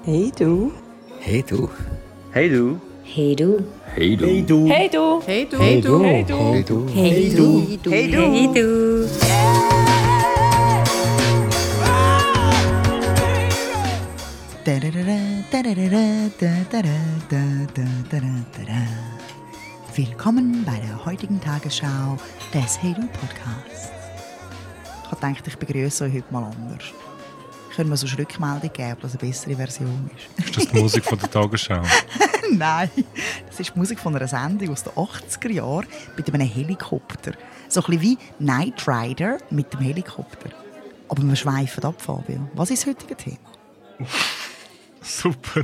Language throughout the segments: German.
Hey du. Hey du. Hey du. Hey du. Hey du. Hey du. Hey du. Hey du. Hey du. Hey du. Hey du. Hey du. Hey. Willkommen bei der heutigen Tagesschau des Hey Du Podcasts. Ich gedacht, ich begrüße euch heute mal anders. Können wir so eine Rückmeldung geben, dass es eine bessere Version ist? Ist das die Musik von der Tagesschau? Nein, das ist die Musik von einer Sendung aus den 80er Jahren mit einem Helikopter. So ein bisschen wie Knight Rider mit dem Helikopter. Aber wir schweifen ab, Fabio. Was ist das heutige Thema? Super.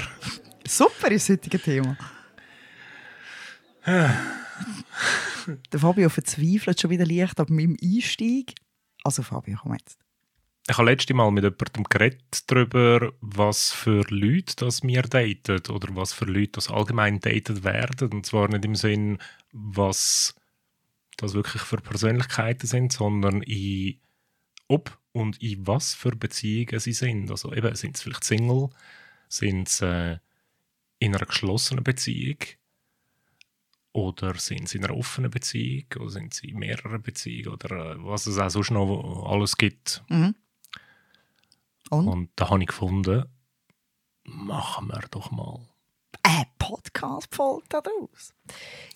Super ist das heutige Thema. Der Fabio verzweifelt schon wieder leicht ab meinem Einstieg. Also Fabio, komm jetzt. Ich habe letztes Mal mit jemandem geredet darüber, was für Leute das wir daten oder was für Leute das allgemein datet werden. Und zwar nicht im Sinn, was das wirklich für Persönlichkeiten sind, sondern in ob und in was für Beziehungen sie sind. Also eben, sind sie vielleicht Single, sind sie äh, in einer geschlossenen Beziehung oder sind sie in einer offenen Beziehung oder sind sie in mehreren Beziehungen oder äh, was es auch sonst noch alles gibt. Mhm. Und? Und da habe ich gefunden, machen wir doch mal. Eine Podcast-Folge daraus.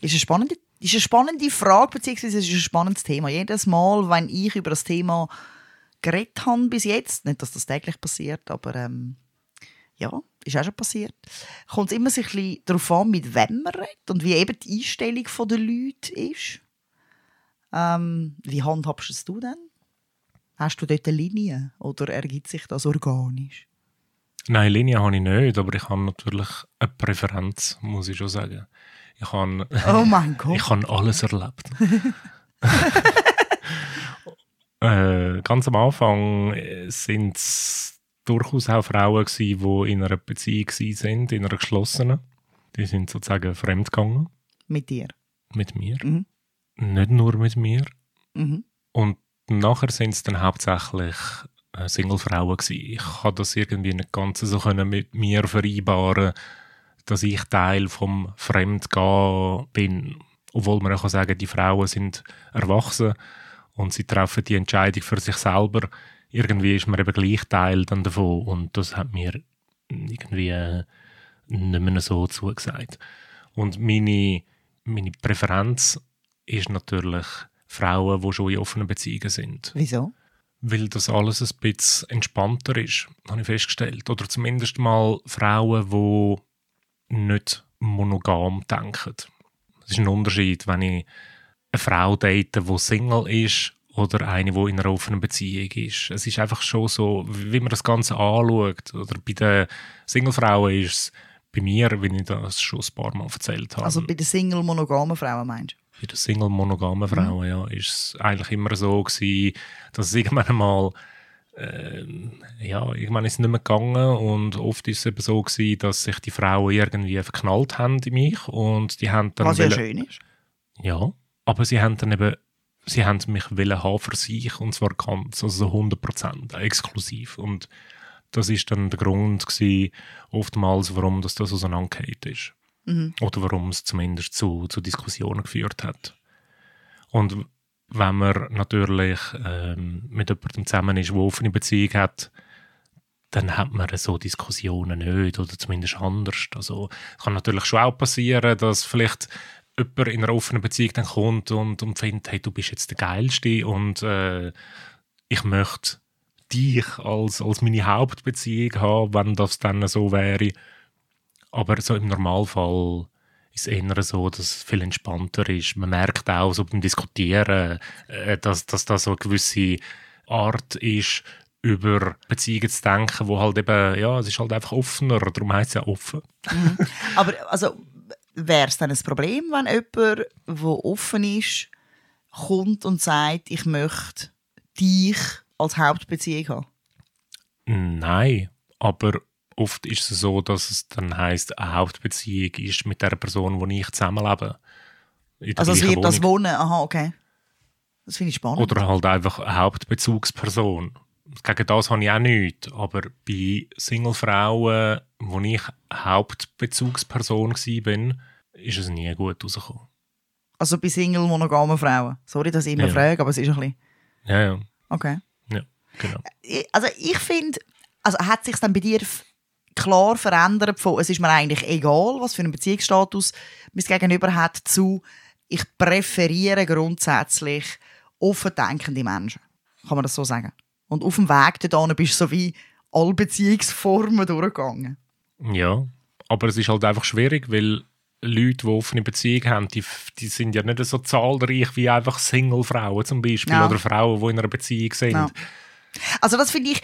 Ist eine spannende, ist eine spannende Frage, beziehungsweise es ist ein spannendes Thema. Jedes Mal, wenn ich über das Thema geredet habe bis jetzt, nicht, dass das täglich passiert, aber ähm, ja, ist auch schon passiert, kommt es immer sich ein bisschen darauf an, mit wem man redet und wie eben die Einstellung der Leute ist. Ähm, wie handhabst du es du denn? Hast du dort eine Linie oder ergibt sich das organisch? Nein, Linie habe ich nicht, aber ich habe natürlich eine Präferenz, muss ich schon sagen. Ich habe, Oh mein Gott. ich habe alles erlebt. äh, ganz am Anfang sind es durchaus auch Frauen gewesen, die in einer Beziehung sind, in einer geschlossenen. Die sind sozusagen fremdgegangen Mit dir. mit mir. Mhm. Nicht nur mit mir. Mhm. Und nachher sind es dann hauptsächlich äh, Single-Frauen gewesen. Ich habe das irgendwie nicht ganz so können mit mir vereinbaren, dass ich Teil vom Fremdgehen bin. Obwohl man auch kann sagen, die Frauen sind erwachsen und sie treffen die Entscheidung für sich selber. Irgendwie ist man eben gleich Teil dann davon und das hat mir irgendwie äh, nicht mehr so zugesagt. Und meine, meine Präferenz ist natürlich Frauen, die schon in offenen Beziehungen sind. Wieso? Weil das alles ein bisschen entspannter ist, habe ich festgestellt. Oder zumindest mal Frauen, die nicht monogam denken. Es ist ein Unterschied, wenn ich eine Frau date, die Single ist oder eine, die in einer offenen Beziehung ist. Es ist einfach schon so, wie man das Ganze anschaut. Oder bei den Single-Frauen ist es bei mir, wie ich das schon ein paar Mal erzählt habe. Also bei den Single-monogamen Frauen meinst du? Bei den Single-monogamen Frauen, ja, ist es eigentlich immer so gewesen, dass es irgendwann mal ähm, ja, irgendwann ist es nicht mehr gegangen und oft ist es eben so gewesen, dass sich die Frauen irgendwie verknallt haben in mich und die haben dann Was ja schön ist. ja, aber sie haben dann eben sie haben mich wollen haben für sich und zwar ganz, also so 100% exklusiv und das ist dann der Grund gewesen, oftmals, warum das, das auseinandergeht ist. Mhm. Oder warum es zumindest zu, zu Diskussionen geführt hat. Und wenn man natürlich ähm, mit jemandem zusammen ist, der offene Beziehung hat, dann hat man so Diskussionen nicht oder zumindest anders. Also es kann natürlich schon auch passieren, dass vielleicht jemand in einer offenen Beziehung dann kommt und, und findet, hey, du bist jetzt der Geilste und äh, ich möchte dich als, als meine Hauptbeziehung haben, wenn das dann so wäre. Aber so im Normalfall ist es eher so, dass es viel entspannter ist. Man merkt auch so beim Diskutieren, äh, dass, dass da so eine gewisse Art ist, über Beziehungen zu denken, wo halt eben, ja, es ist halt einfach offener, darum heisst es ja offen. Aber also, wäre es dann ein Problem, wenn jemand, der offen ist, kommt und sagt, ich möchte dich als Hauptbeziehung haben? Nein, aber oft ist es so, dass es dann heisst, eine Hauptbeziehung ist mit der Person, wo ich zusammenlebe. Also es wird das. Wohnen, aha, okay. Das finde ich spannend. Oder halt einfach eine Hauptbezugsperson. gegen das habe ich auch nichts. Aber bei Single-Frauen, wo ich Hauptbezugsperson war, ist es nie gut rausgekommen. Also bei Single monogamen Frauen. Sorry, dass ich immer Ja. frage, aber es ist ein bisschen... Ja, ja, Okay. ja genau. Ich- Also ich finde, also hat sich dann bei dir klar verändert von, es ist mir eigentlich egal, was für einen Beziehungsstatus mein Gegenüber hat, zu, ich präferiere grundsätzlich offen denkende Menschen. Kann man das so sagen? Und auf dem Weg dorthin bist du so wie alle Beziehungsformen durchgegangen. Ja, aber es ist halt einfach schwierig, weil Leute, die offene Beziehung haben, die, die sind ja nicht so zahlreich wie einfach Single-Frauen zum Beispiel Ja. oder Frauen, die in einer Beziehung sind. Ja. Also das finde ich,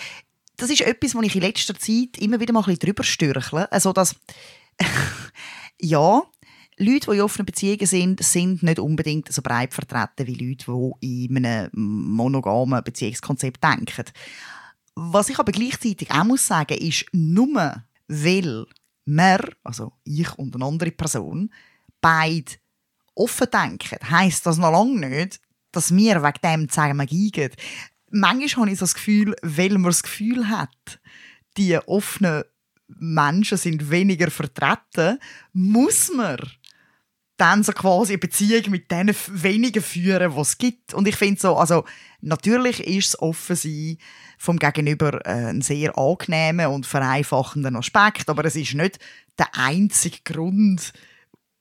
das ist etwas, wo ich in letzter Zeit immer wieder mal ein bisschen drüber stürchle. Also dass, ja, Leute, die in offenen Beziehungen sind, sind nicht unbedingt so breit vertreten wie Leute, die in einem monogamen Beziehungskonzept denken. Was ich aber gleichzeitig auch muss sagen, ist, nur weil wir, also ich und eine andere Person, beide offen denken, heisst das noch lange nicht, dass wir wegen dem zusammengehen. Manchmal habe ich so das Gefühl, weil man das Gefühl hat, die offenen Menschen sind weniger vertreten, muss man dann so quasi eine Beziehung mit denen wenigen führen, die es gibt. Und ich finde so, also natürlich ist das Offensein vom Gegenüber äh, ein sehr angenehmer und vereinfachender Aspekt, aber es ist nicht der einzige Grund,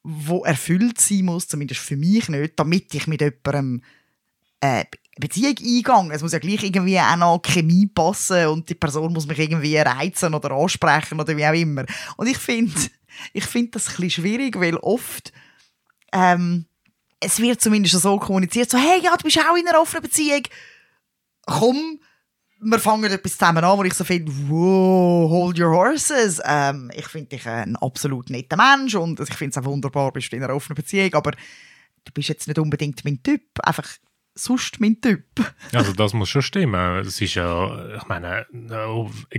wo erfüllt sein muss, zumindest für mich nicht, damit ich mit jemandem äh, Beziehung eingegangen. Es muss ja gleich irgendwie auch noch Chemie passen und die Person muss mich irgendwie reizen oder ansprechen oder wie auch immer. Und ich finde ich find das ein bisschen schwierig, weil oft ähm, es wird zumindest so kommuniziert, so hey, ja, du bist auch in einer offenen Beziehung, komm, wir fangen etwas zusammen an, wo ich so finde, wow, hold your horses. Ähm, ich finde dich ein absolut netter Mensch und ich finde es auch wunderbar, bist du in einer offenen Beziehung, aber du bist jetzt nicht unbedingt mein Typ, einfach sonst mein Typ. Also das muss schon stimmen. Es ist ja, ich meine,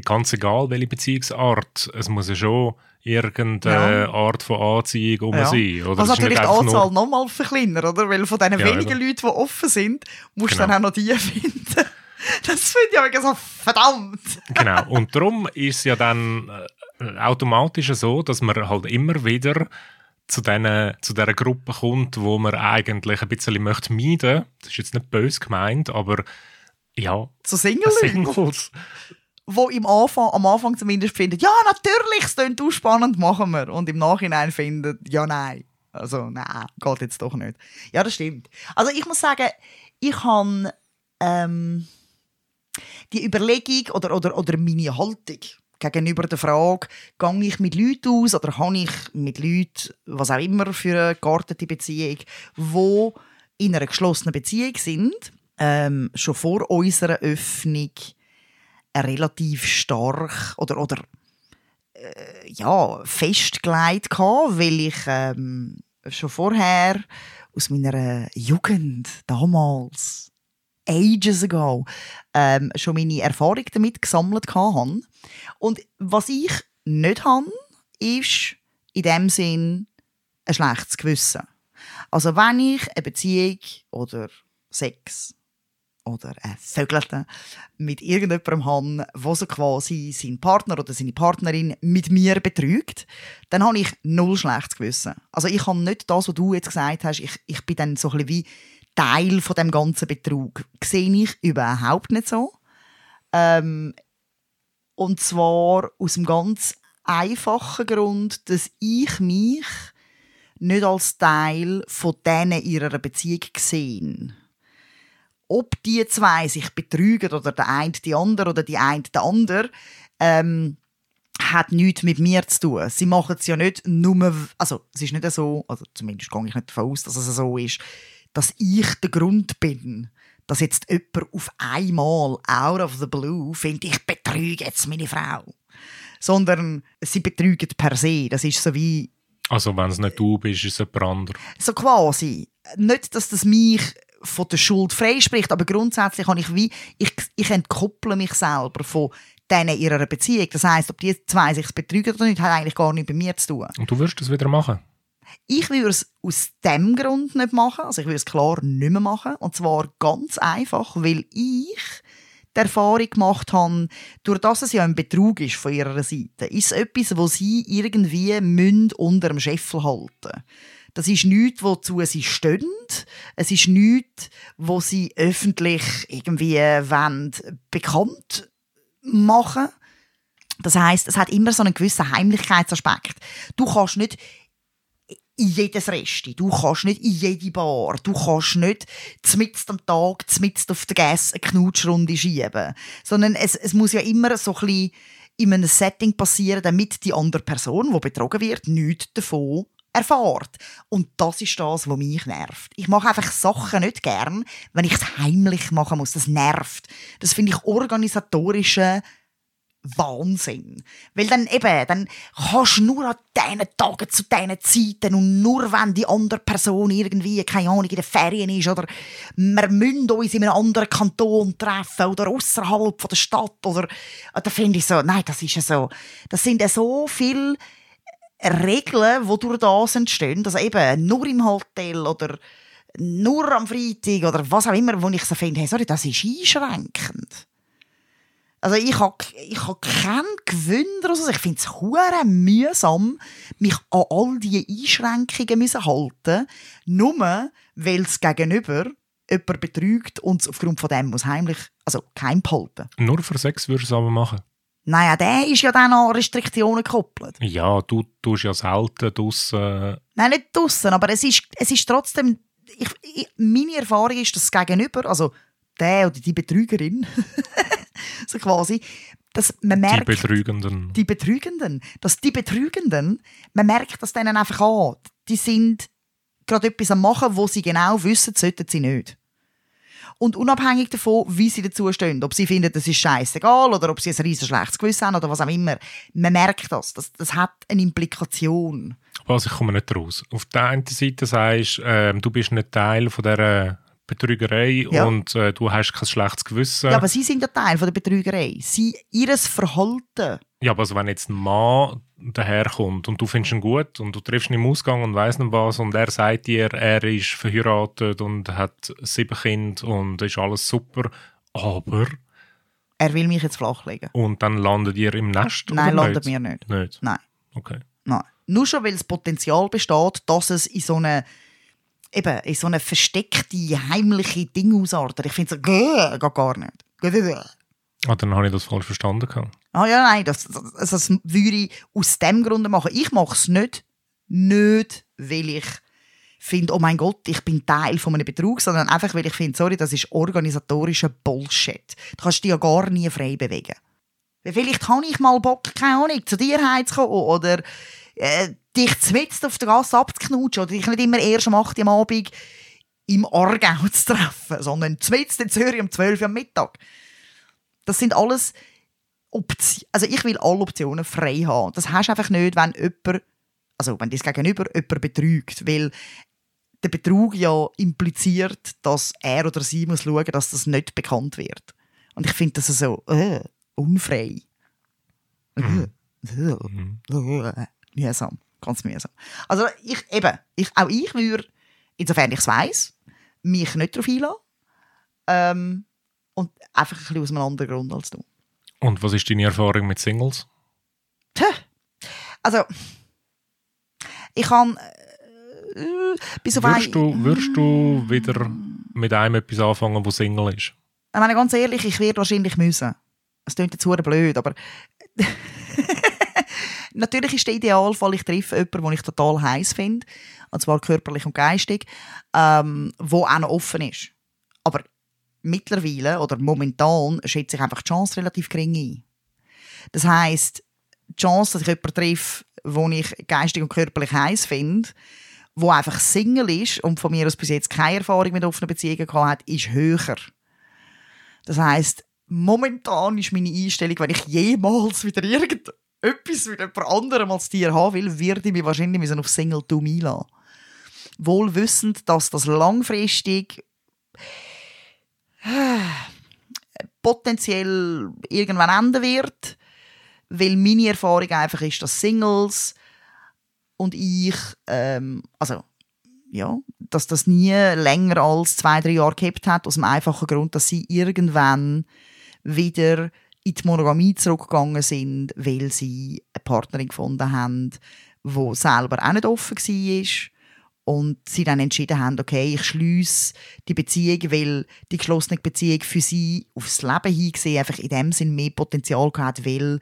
ganz egal welche Beziehungsart, es muss ja schon irgendeine Ja. Art von Anziehung um Ja. sein. Oder ist natürlich die Anzahl nur, nochmal verkleinert, oder? Weil von diesen Ja, wenigen eben. Leuten, die offen sind, musst du Genau. dann auch noch die finden. Das finde ich aber so verdammt. Genau. Und darum ist es ja dann äh, automatisch so, dass man halt immer wieder zu, den, zu dieser Gruppe kommt, wo man eigentlich ein bisschen möchte meiden. Das ist jetzt nicht böse gemeint, aber ja, So Single Singles. wo im Anfang, am Anfang zumindest finden, ja, natürlich, es klingt auch spannend, machen wir. Und im Nachhinein finden, ja, nein. Also, nein, geht jetzt doch nicht. Ja, das stimmt. Also, ich muss sagen, ich habe ähm, die Überlegung oder, oder, oder meine Haltung gegenüber der Frage, gehe ich mit Leuten aus oder habe ich mit Leuten, was auch immer für eine geartete Beziehung, die in einer geschlossenen Beziehung sind, ähm, schon vor unserer Öffnung relativ stark oder, oder äh, ja, festgelegt gehabt, weil ich ähm, schon vorher aus meiner Jugend damals ages ago ähm, schon meine Erfahrung damit gesammelt habe. Und was ich nicht habe, ist in dem Sinn ein schlechtes Gewissen. Also wenn ich eine Beziehung oder Sex oder ein Vögelte mit irgendjemandem habe, der so quasi seinen Partner oder seine Partnerin mit mir betrügt, dann habe ich null schlechtes Gewissen. Also ich habe nicht das, was du jetzt gesagt hast, ich, ich bin dann so ein bisschen wie Teil von dem ganzen Betrug. Sehe ich überhaupt nicht so. Ähm, und zwar aus dem ganz einfachen Grund, dass ich mich nicht als Teil von denen ihrer Beziehung sehe ob die zwei sich betrügen oder der eine die andere oder die eine der andere, ähm, hat nichts mit mir zu tun. Sie machen es ja nicht nur, also es ist nicht so, also zumindest gehe ich nicht davon aus, dass es so ist, dass ich der Grund bin, dass jetzt jemand auf einmal out of the blue findet, ich betrüge jetzt meine Frau. Sondern sie betrügen per se. Das ist so wie Also wenn es nicht du bist, ist es jemand anderes. so quasi. Nicht, dass das mich von der Schuld freispricht, aber grundsätzlich habe ich wie, ich, ich entkopple mich selber von denen ihrer Beziehung. Das heißt, ob die zwei sich betrügen oder nicht, hat eigentlich gar nichts bei mir zu tun. Und du wirst es wieder machen. Ich würde es aus dem Grund nicht machen. Also ich würde es klar nicht mehr machen. Und zwar ganz einfach, weil ich die Erfahrung gemacht habe, durch das es ja ein Betrug ist von ihrer Seite, ist es etwas, wo sie irgendwie münd unter dem Scheffel halten. Das ist nichts, wozu sie stehen. Es ist nichts, wo sie öffentlich irgendwie wollen, bekannt machen. Das heißt, es hat immer so einen gewissen Heimlichkeitsaspekt. Du kannst nicht in jedes Resti. Du kannst nicht in jede Bar. Du kannst nicht zmitzt am Tag, zmitzt auf der Gas eine Knutschrunde schieben. Sondern es, es muss ja immer so ein bisschen in einem Setting passieren, damit die andere Person, die betrogen wird, nichts davon erfährt. Und das ist das, was mich nervt. Ich mache einfach Sachen nicht gern, wenn ich es heimlich machen muss. Das nervt. Das finde ich organisatorische Wahnsinn. Weil dann eben, dann kannst du nur an deinen Tagen zu deinen Zeiten und nur wenn die andere Person irgendwie, keine Ahnung, in den Ferien ist oder wir müssen uns in einem anderen Kanton treffen oder außerhalb der Stadt oder, da finde ich so, nein, das ist ja so, das sind ja so viele Regeln, die durch das entstehen, also eben nur im Hotel oder nur am Freitag oder was auch immer, wo ich so finde, hey, sorry, das ist einschränkend. Also ich habe ich hab keinen Gewinn daraus. Ich finde es hure mühsam, mich an all diese Einschränkungen müssen halten nur weil es gegenüber jemand betrügt und es aufgrund von dem muss heimlich, also geheim behalten. Nur für Sex würdest du es aber machen? Naja, der ist ja dann an Restriktionen gekoppelt. Ja, du tust ja selten draussen... Nein, nicht draussen, aber es ist, es ist trotzdem... Ich, ich, meine Erfahrung ist, dass das Gegenüber, also der oder die Betrügerin, so quasi, dass man merkt... Die Betrügenden. Die Betrügenden. Dass die Betrügenden, man merkt das denen einfach an. Die sind gerade etwas am machen, wo sie genau wissen, sollten sie nicht. Und unabhängig davon, wie sie dazu stehen, ob sie finden, das ist scheißegal oder ob sie ein riesen schlechtes Gewissen haben oder was auch immer, man merkt das. Das, das hat eine Implikation. Was, ich komme nicht raus. Auf der einen Seite sagst äh, du bist nicht Teil von dieser Betrügerei Ja. und äh, du hast kein schlechtes Gewissen. Ja, aber sie sind ja Teil von der Betrügerei. Sie, ihres Verhalten. Ja, aber also wenn jetzt ein Mann daherkommt und du findest ihn gut und du triffst ihn im Ausgang und weiss nicht was und er sagt dir, er ist verheiratet und hat sieben Kinder und ist alles super, aber Er will mich jetzt flachlegen. und dann landet ihr im Nest Nein, landet nicht? mir nicht. Nicht? Nein. Okay. Nein. Nur schon, weil das Potenzial besteht, dass es in so eine eben in so eine versteckte, heimliche Ding ausartet. Ich finde so, geht gar nicht. Ah, dann habe ich das falsch verstanden. Ah ja, nein, das, das, das würde ich aus dem Grund machen. Ich mache es nicht, nicht, weil ich finde, oh mein Gott, ich bin Teil von einem Betrug, sondern einfach, weil ich finde, sorry, das ist organisatorischer Bullshit. Du kannst dich ja gar nie frei bewegen. Vielleicht habe ich mal Bock, keine Ahnung, zu dir heimzukommen oder äh, dich zmitzt auf der Gasse abzuknutschen oder dich nicht immer erst um 8 Uhr am Abend im Aargau zu treffen, sondern zmitzt in Zürich um 12 Uhr am Mittag. Das sind alles Optionen. Also ich will alle Optionen frei haben. Das hast du einfach nicht, wenn jemand, also wenn das Gegenüber jemand betrügt, weil der Betrug ja impliziert, dass er oder sie muss schauen, dass das nicht bekannt wird. Und ich finde das so äh, unfrei. Äh, äh, äh, mühsam, ganz mühsam. Also ich eben, ich, auch ich würde, insofern ich es weiss, mich nicht darauf einlassen. Ähm, und einfach ein bisschen aus einem anderen Grund als du. Und was ist deine Erfahrung mit Singles? Tja, Also, ich kann äh, bis auf Würdest du, würdest du wieder mit einem etwas anfangen, wo Single ist? Ich meine, ganz ehrlich, ich werde wahrscheinlich müssen. Es klingt jetzt blöd, aber natürlich ist der Idealfall, ich treffe jemanden, den ich total heiß finde, und zwar körperlich und geistig, ähm, wo auch noch offen ist. Aber mittlerweile oder momentan schätze ich einfach die Chance relativ gering ein. Das heisst, die Chance, dass ich jemanden treffe, den ich geistig und körperlich heiß finde, wo einfach Single ist und von mir aus bis jetzt keine Erfahrung mit offenen Beziehungen gehabt hat, ist höher. Das heisst, momentan ist meine Einstellung, wenn ich jemals wieder irgendetwas mit jemand anderem als dir haben will, werde ich mich wahrscheinlich müssen auf Single-Tum einlassen. Wohl wissend, dass das langfristig äh, potenziell irgendwann enden wird, weil meine Erfahrung einfach ist, dass Singles und ich, ähm, also ja, dass das nie länger als zwei, drei Jahre gehabt hat, aus dem einfachen Grund, dass sie irgendwann wieder in die Monogamie zurückgegangen sind, weil sie eine Partnerin gefunden haben, die selber auch nicht offen war und sie dann entschieden haben, okay, ich schließe die Beziehung, weil die geschlossene Beziehung für sie aufs Leben hingesehen einfach in dem Sinn mehr Potenzial hat, weil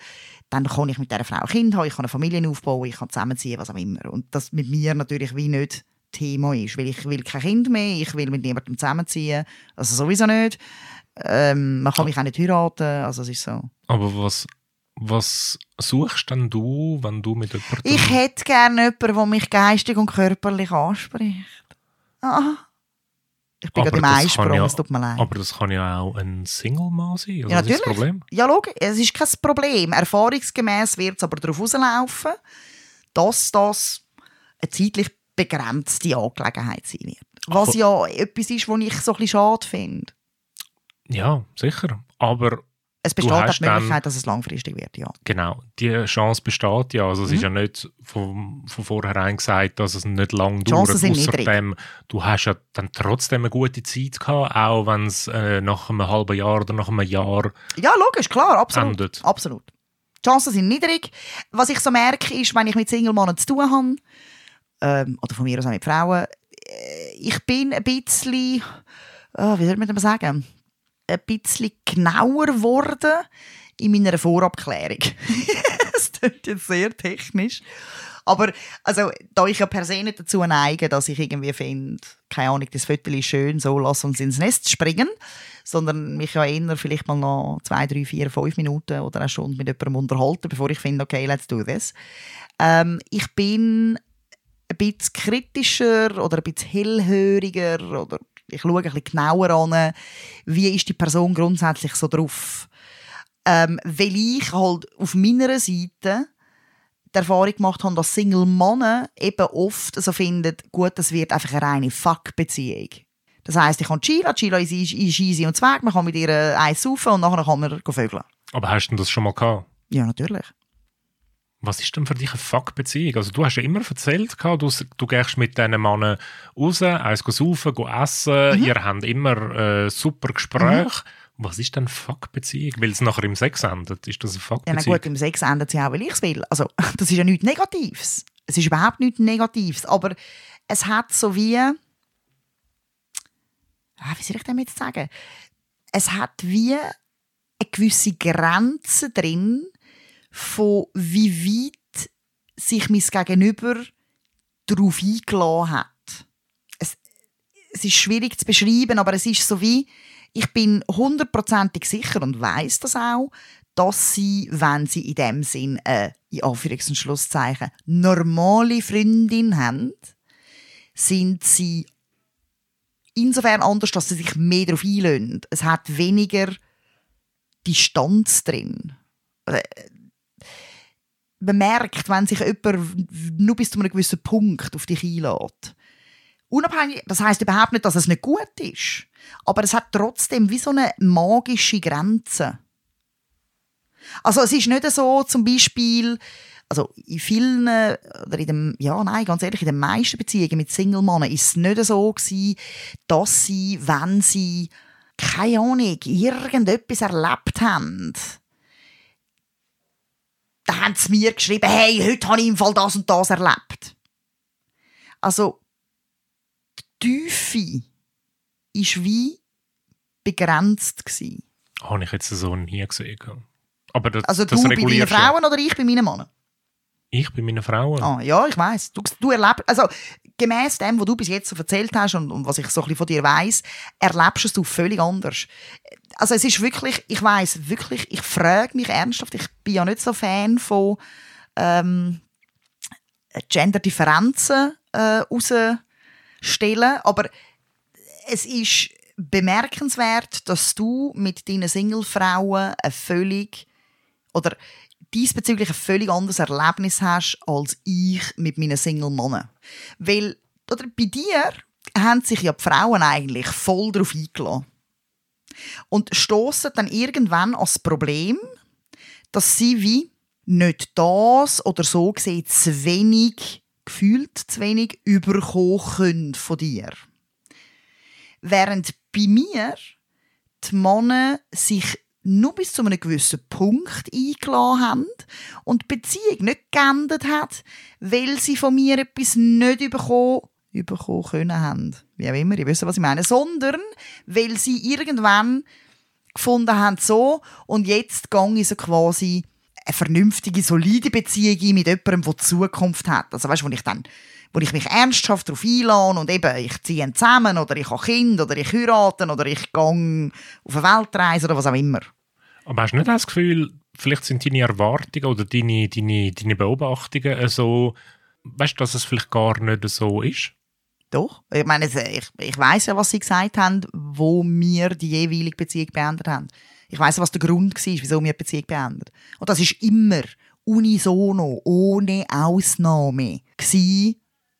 dann kann ich mit dieser Frau ein Kind haben, ich kann eine Familie aufbauen, ich kann zusammenziehen, was auch immer. Und das mit mir natürlich wie nicht Thema ist, weil ich will kein Kind mehr, ich will mit niemandem zusammenziehen, also sowieso nicht. Ähm, man kann mich auch nicht heiraten, also es ist so. Aber was, was suchst denn du, wenn du mit jemandem... Ich hätte gerne jemanden, der mich geistig und körperlich anspricht. Ah. Ich bin Aber gerade im Einsprung, ja- es tut mir leid. Aber das kann ja auch ein Single-Mann sein. Also Ja, ist das natürlich. Problem. Ja, schau, es ist kein Problem. Erfahrungsgemäß wird es aber darauf rauslaufen, dass das eine zeitlich begrenzte Angelegenheit sein wird. Was Aber- ja etwas ist, was ich so ein bisschen schade finde. Ja, sicher. Aber Es besteht auch die Möglichkeit, dann- dass es langfristig wird, ja. genau, die Chance besteht ja. Also es Mhm. ist ja nicht von, von vornherein gesagt, dass es nicht lang dauert. sind niedrig. Außerdem, du hast ja dann trotzdem eine gute Zeit gehabt, auch wenn es äh, nach einem halben Jahr oder nach einem Jahr Ja, logisch, klar, absolut. endet. Absolut. Die Chancen sind niedrig. Was ich so merke, ist, wenn ich mit Single-Männern zu tun habe, ähm, oder von mir aus auch mit Frauen, äh, ich bin ein bisschen, äh, wie soll man das sagen, ein bisschen genauer geworden in meiner Vorabklärung. das klingt jetzt sehr technisch. Aber also, da ich ja per se nicht dazu neige, dass ich irgendwie finde, keine Ahnung, das Viertel ist schön, so lass uns ins Nest springen, sondern mich ja eher vielleicht mal noch zwei, drei, vier, fünf Minuten oder eine Stunde mit jemandem unterhalten, bevor ich finde, okay, let's do this. Ähm, ich bin ein bisschen kritischer oder ein bisschen hellhöriger oder ich schaue ein bisschen genauer an, wie ist die Person grundsätzlich so drauf. Ähm, weil ich halt auf meiner Seite die Erfahrung gemacht habe, dass Single-Männer eben oft so finden, gut, das wird einfach eine reine Fuck-Beziehung. Das heisst, ich kann chillen, chillen ist, ist easy und zweck, man kann mit ihr eins saufen und nachher kann man vögeln. Aber hast du das schon mal gehabt? Ja, natürlich. Was ist denn für dich eine Fuck-Beziehung? Also du hast ja immer erzählt, du, du gehst mit diesen Männern raus, eins saufen, go essen, Mhm. ihr habt immer äh, super Gespräche. Was ist denn Fuck-Beziehung? Weil es nachher im Sex endet, ist das eine Ja, Fuck-Beziehung? gut, im Sex endet sie auch, weil ich es will. Also, das ist ja nichts Negatives. Es ist überhaupt nichts Negatives. Aber es hat so wie. Ah, wie soll ich jetzt sagen? Es hat wie eine gewisse Grenze drin, von wie weit sich mein Gegenüber darauf eingeladen hat. Es, es ist schwierig zu beschreiben, aber es ist so wie, ich bin hundertprozentig sicher und weiß das auch, dass sie, wenn sie in dem Sinn, äh, in Anführungs- und Schlusszeichen, normale Freundin haben, sind sie insofern anders, dass sie sich mehr darauf einlösen. Es hat weniger Distanz drin. Äh, Man merkt, wenn sich jemand nur bis zu einem gewissen Punkt auf dich einlädt. Unabhängig, das heißt überhaupt nicht, dass es nicht gut ist, aber es hat trotzdem wie so eine magische Grenze. Also es ist nicht so, zum Beispiel, also in vielen, oder in dem, ja nein, ganz ehrlich, in den meisten Beziehungen mit Single-Männern ist es nicht so gewesen, dass sie, wenn sie, keine Ahnung, irgendetwas erlebt haben, dann haben sie mir geschrieben, hey, heute habe ich im Fall das und das erlebt. Also, die Tiefe war wie begrenzt. Gewesen. Habe ich jetzt so nie gesehen. Aber das, Also das du bei deinen regulierst ja. Frauen oder ich bei meinen Männern? Ich bei meinen Frauen. Ah, ja, ich weiß. Du, du erlebst, also gemäß dem, was du bis jetzt so erzählt hast und, und was ich so ein von dir weiß, erlebst du es völlig anders. Also es ist wirklich, ich weiß wirklich, ich frage mich ernsthaft, ich bin ja nicht so Fan von ähm, Gender-Differenzen äh, herausstellen, aber es ist bemerkenswert, dass du mit deinen Single-Frauen eine völlig oder diesbezüglich ein völlig anderes Erlebnis hast als ich mit meinen Single-Männern. Weil oder bei dir haben sich ja die Frauen eigentlich voll darauf eingeladen. Und stoßen dann irgendwann als Problem, dass sie wie nicht das oder so gesehen zu wenig, gefühlt zu wenig, überkommen können von dir. Während bei mir die Männer sich nur bis zu einem gewissen Punkt eingeladen haben und die Beziehung nicht geändert hat, weil sie von mir etwas nicht bekommen, bekommen können haben. Wie auch immer, ihr wisst, was ich meine. Sondern, weil sie irgendwann gefunden haben, so, und jetzt gehe ich so quasi eine vernünftige, solide Beziehung mit jemandem, der Zukunft hat. Also weißt du, wo ich dann wo ich mich ernsthaft darauf einlade und eben, ich ziehe zusammen oder ich habe Kinder oder ich heirate oder ich gehe auf eine Weltreise oder was auch immer. Aber hast du nicht das Gefühl, vielleicht sind deine Erwartungen oder deine, deine, deine Beobachtungen so, weißt du, dass es vielleicht gar nicht so ist? Doch. Ich meine, ich, ich weiß ja, was sie gesagt haben, wo wir die jeweilige Beziehung beendet haben. Ich weiß, was der Grund war, wieso wir die Beziehung beendet. Und das ist immer unisono, ohne Ausnahme, gewesen,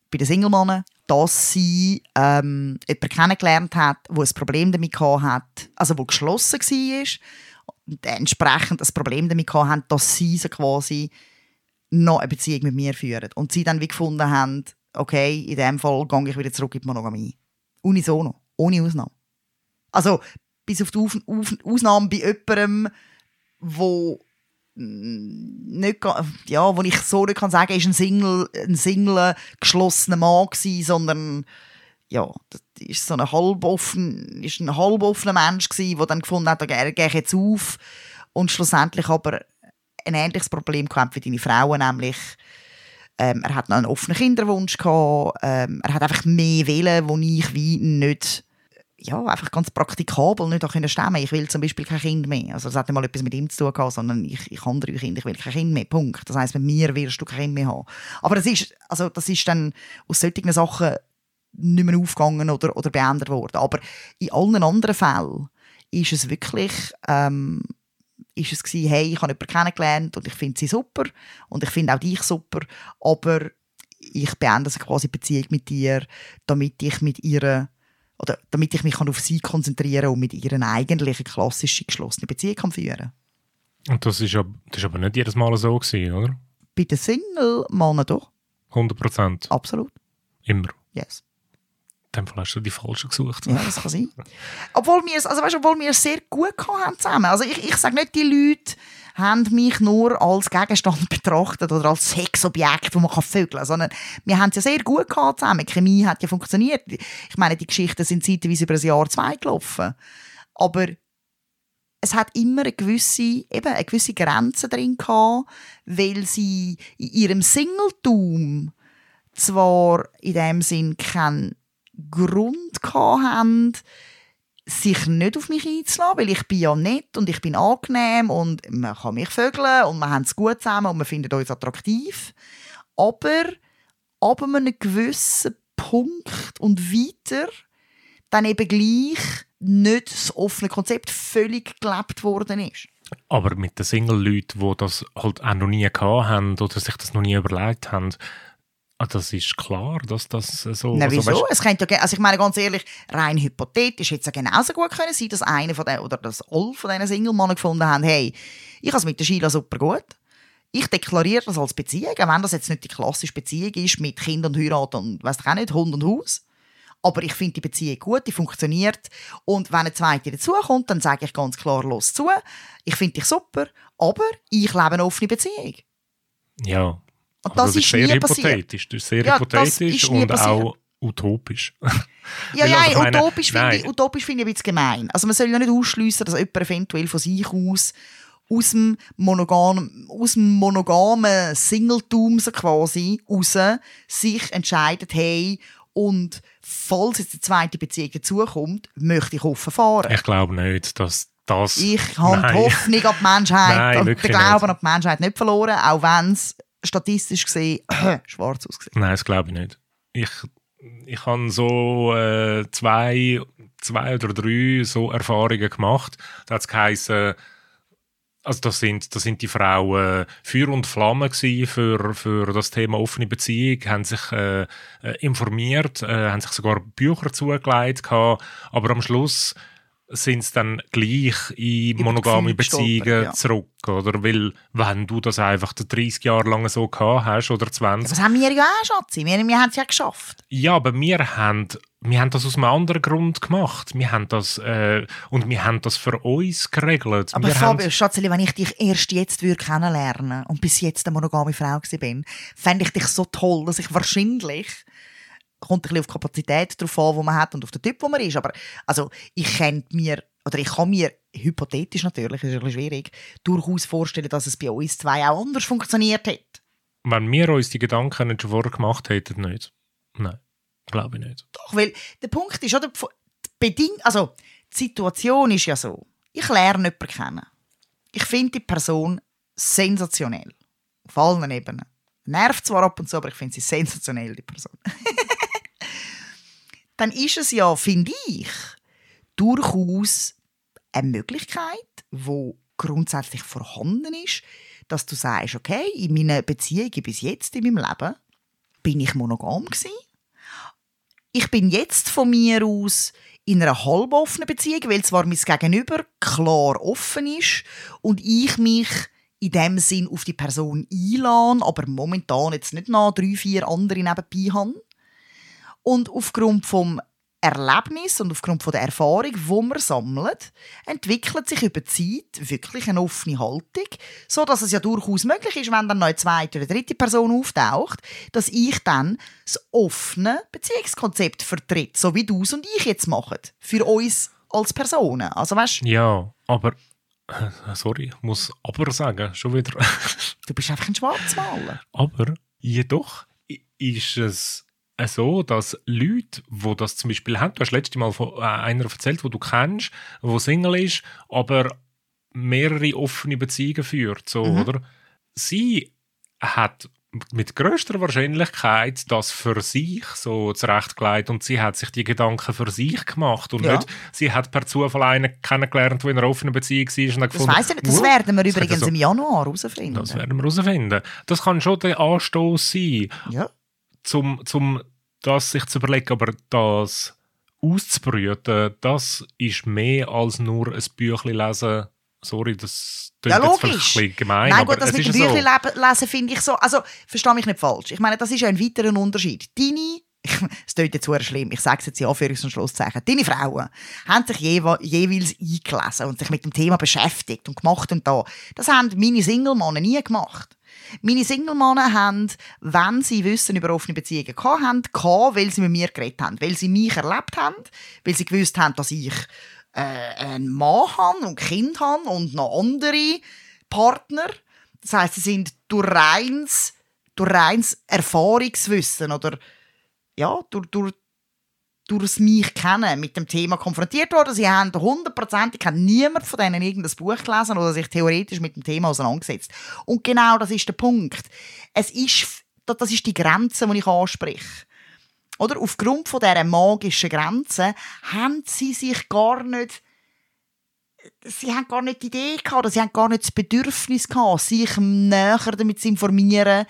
bei den Single-Männern, dass sie ähm, jemanden kennengelernt hat, der ein Problem damit hat, also der geschlossen war und entsprechend ein Problem damit hat, dass sie so quasi noch eine Beziehung mit mir führen. Und sie dann wie gefunden haben, okay, in dem Fall gehe ich wieder zurück in die Monogamie. Unisono, ohne Ausnahme. Also, bis auf die Auf Auf Ausnahme bei jemandem, wo nicht, ja, wo ich so nicht kann sagen, ist ein Single, ein Single geschlossener Mann gewesen, sondern ja, das ist so ein halboffen, ist ein halboffener Mensch gewesen, der dann gefunden hat, er gehe jetzt auf und schlussendlich aber ein ähnliches Problem gehabt wie deine Frau, nämlich ähm, er hat noch einen offenen Kinderwunsch gehabt, ähm, er hat einfach mehr Willen, wo ich wie nicht ja, einfach ganz praktikabel nicht können stemmen. Ich will zum Beispiel kein Kind mehr. Also das hat nicht mal etwas mit ihm zu tun gehabt, sondern ich, ich habe drei Kinder, ich will kein Kind mehr. Punkt. Das heisst, mit mir wirst du kein Kind mehr haben. Aber das ist, also das ist dann aus solchen Sachen nicht mehr aufgegangen oder, oder beendet worden. Aber in allen anderen Fällen ist es wirklich, ähm, ist es gewesen, hey, ich habe jemanden kennengelernt und ich finde sie super und ich finde auch dich super, aber ich beende quasi Beziehung mit dir, damit ich mit ihr oder damit ich mich auf sie konzentrieren kann und mit ihr eine eigentliche klassische geschlossene Beziehung kann führen Und das ist, aber, das ist aber nicht jedes Mal so gewesen, oder? Bei den Single-Männern doch. 100 Prozent? Absolut. Immer? Yes. In dem Fall hast du die falschen gesucht. Ja, das kann sein. obwohl wir es also weißt, obwohl wir es sehr gut haben zusammen. Also ich, ich sage nicht, die Leute haben mich nur als Gegenstand betrachtet oder als Sexobjekt, wo man vögeln kann, sondern wir haben es ja sehr gut gehabt zusammen. Die Chemie hat ja funktioniert. Ich meine, die Geschichten sind zeitweise über ein Jahr, zwei gelaufen. Aber es hat immer eine gewisse, eben eine gewisse Grenze drin gehabt, weil sie in ihrem Singletum zwar in dem Sinn keinen Grund haben, sich nicht auf mich einzulassen, weil ich bin ja nett und ich bin angenehm und man kann mich vögeln und wir haben es gut zusammen und wir finden uns attraktiv. Aber ab einem gewissen Punkt und weiter dann eben gleich nicht das offene Konzept völlig gelebt worden ist. Aber mit den Single-Leuten, die das halt auch noch nie gehabt haben oder sich das noch nie überlegt haben, Ah, das ist klar, dass das so... Na, also, wieso? weißt, es könnte ja, also ich meine ganz ehrlich, rein hypothetisch hätte es ja genauso gut können sein, dass einer von den, oder dass alle von diesen Single-Männern gefunden haben, hey, ich habe es mit der Sheila super gut. Ich deklariere das als Beziehung, auch wenn das jetzt nicht die klassische Beziehung ist mit Kind und Heirat und weiss auch nicht, Hund und Haus. Aber ich finde die Beziehung gut, die funktioniert. Und wenn eine zweite dazukommt, dann sage ich ganz klar los zu. Ich finde dich super, aber ich lebe eine offene Beziehung. ja, Und aber das, ist sehr hypothetisch. Das ist sehr Ja, das hypothetisch ist und passiert. auch utopisch. Ja, ja, also, meine, utopisch finde ich, utopisch finde ich ein bisschen gemein. Also man soll ja nicht ausschliessen, dass jemand eventuell von sich aus aus dem monogamen, aus dem monogamen Singletum so quasi raus sich entscheidet, hey, und falls jetzt eine zweite Beziehung dazukommt, möchte ich offen fahren. Ich glaube nicht, dass das... Ich habe die. Hoffnung an die Menschheit Nein, und den Glauben nicht. an die Menschheit nicht verloren, auch wenn es statistisch gesehen schwarz aussieht. Nein, das glaube ich nicht. Ich, ich habe so äh, zwei, zwei oder drei so Erfahrungen gemacht. Da hat es geheißen, also das sind, das sind die Frauen Feuer und Flamme für, für das Thema offene Beziehung, haben sich äh, äh, informiert, äh, haben sich sogar Bücher zugelegt gehabt, aber am Schluss sind es dann gleich in monogame Beziehungen ja. zurück, oder? Weil, wenn du das einfach 30 Jahre lang so gehabt hast, oder 20, Das haben wir ja auch, Schatzi. Wir, wir haben es ja geschafft. Ja, aber wir haben, wir haben das aus einem anderen Grund gemacht. Wir haben das, äh, und wir haben das für uns geregelt. Aber wir Fabio, haben, Schatzeli, wenn ich dich erst jetzt würde kennenlernen und bis jetzt eine monogame Frau gewesen bin, fände ich dich so toll, dass ich wahrscheinlich kommt ein bisschen auf die Kapazität drauf an, die man hat und auf den Typ, wo man ist. Aber also, ich könnte mir, oder ich kann mir, hypothetisch natürlich, ist ein bisschen schwierig, durchaus vorstellen, dass es bei uns zwei auch anders funktioniert hat. wenn wir uns die Gedanken nicht schon vorher gemacht hätten, nicht. Nein, glaube ich nicht. Doch, weil der Punkt ist, oder, die Beding also, die Situation ist ja so, ich lerne jemanden kennen. Ich finde die Person sensationell. Auf allen Ebenen. Nervt zwar ab und zu, aber ich finde sie sensationell, die Person. Dann ist es ja, finde ich, durchaus eine Möglichkeit, wo grundsätzlich vorhanden ist, dass du sagst, okay, in meinen Beziehungen bis jetzt in meinem Leben bin ich monogam gewesen. Ich bin jetzt von mir aus in einer halboffenen Beziehung, weil zwar mein Gegenüber klar offen ist und ich mich in dem Sinn auf die Person einlade, aber momentan jetzt nicht noch drei, vier andere nebenbei habe. Und aufgrund vom Erlebnis und aufgrund von der Erfahrung, die man sammelt, entwickelt sich über die Zeit wirklich eine offene Haltung, so dass es ja durchaus möglich ist, wenn dann noch eine zweite oder dritte Person auftaucht, dass ich dann das offene Beziehungskonzept vertritt, so wie du und ich jetzt machen, für uns als Personen. Also weißt, Ja, aber, äh, sorry, ich muss aber sagen, schon wieder. du bist einfach ein Schwarzmaler. aber jedoch ist es so, dass Leute, die das zum Beispiel haben, du hast letztes Mal von äh, einer erzählt, wo du kennst, wo Single ist, aber mehrere offene Beziehungen führt, so, Mhm. oder? Sie hat mit größter Wahrscheinlichkeit das für sich so zurechtgelegt und sie hat sich die Gedanken für sich gemacht und Ja. nicht, sie hat per Zufall einen kennengelernt, der in einer offenen Beziehung war und Das gefunden, weiss ich nicht. Das «Uh, werden wir übrigens so- im Januar herausfinden. Das werden wir herausfinden. Das kann schon der Anstoß sein, ja. Zum, zum das sich zu überlegen, aber das auszubrüten, das ist mehr als nur ein Büchlein lesen. Sorry, das klingt Ja, jetzt vielleicht ein bisschen gemein, Nein, gut, das mit dem so. Büchlein leben- lesen finde ich so. Also, verstehe mich nicht falsch. Ich meine, das ist ja ein weiterer Unterschied. Deine, es klingt jetzt sehr schlimm, ich sage es jetzt in Anführungs- und Schlusszeichen, deine Frauen haben sich jewe jeweils eingelesen und sich mit dem Thema beschäftigt und gemacht und da. Das haben meine Single-Männer nie gemacht. Meine Single-Männer haben, wenn sie Wissen über offene Beziehungen gehabt haben, gehabt, weil sie mit mir geredet haben, weil sie mich erlebt haben, weil sie gewusst haben, dass ich äh, einen Mann habe und Kind habe und noch andere Partner. Das heißt, sie sind durch reins, durch reins Erfahrungswissen oder ja, durch, durch, durch mich kennen mit dem Thema konfrontiert worden. Sie haben hundertprozentig, niemand von denen irgendein Buch gelesen oder sich theoretisch mit dem Thema auseinandergesetzt. Und genau das ist der Punkt. Es ist, das ist die Grenze, die ich anspreche. Oder aufgrund von dieser magischen Grenze haben sie sich gar nicht sie haben gar nicht die Idee gehabt, oder sie haben gar nicht das Bedürfnis gehabt, sich näher damit zu informieren,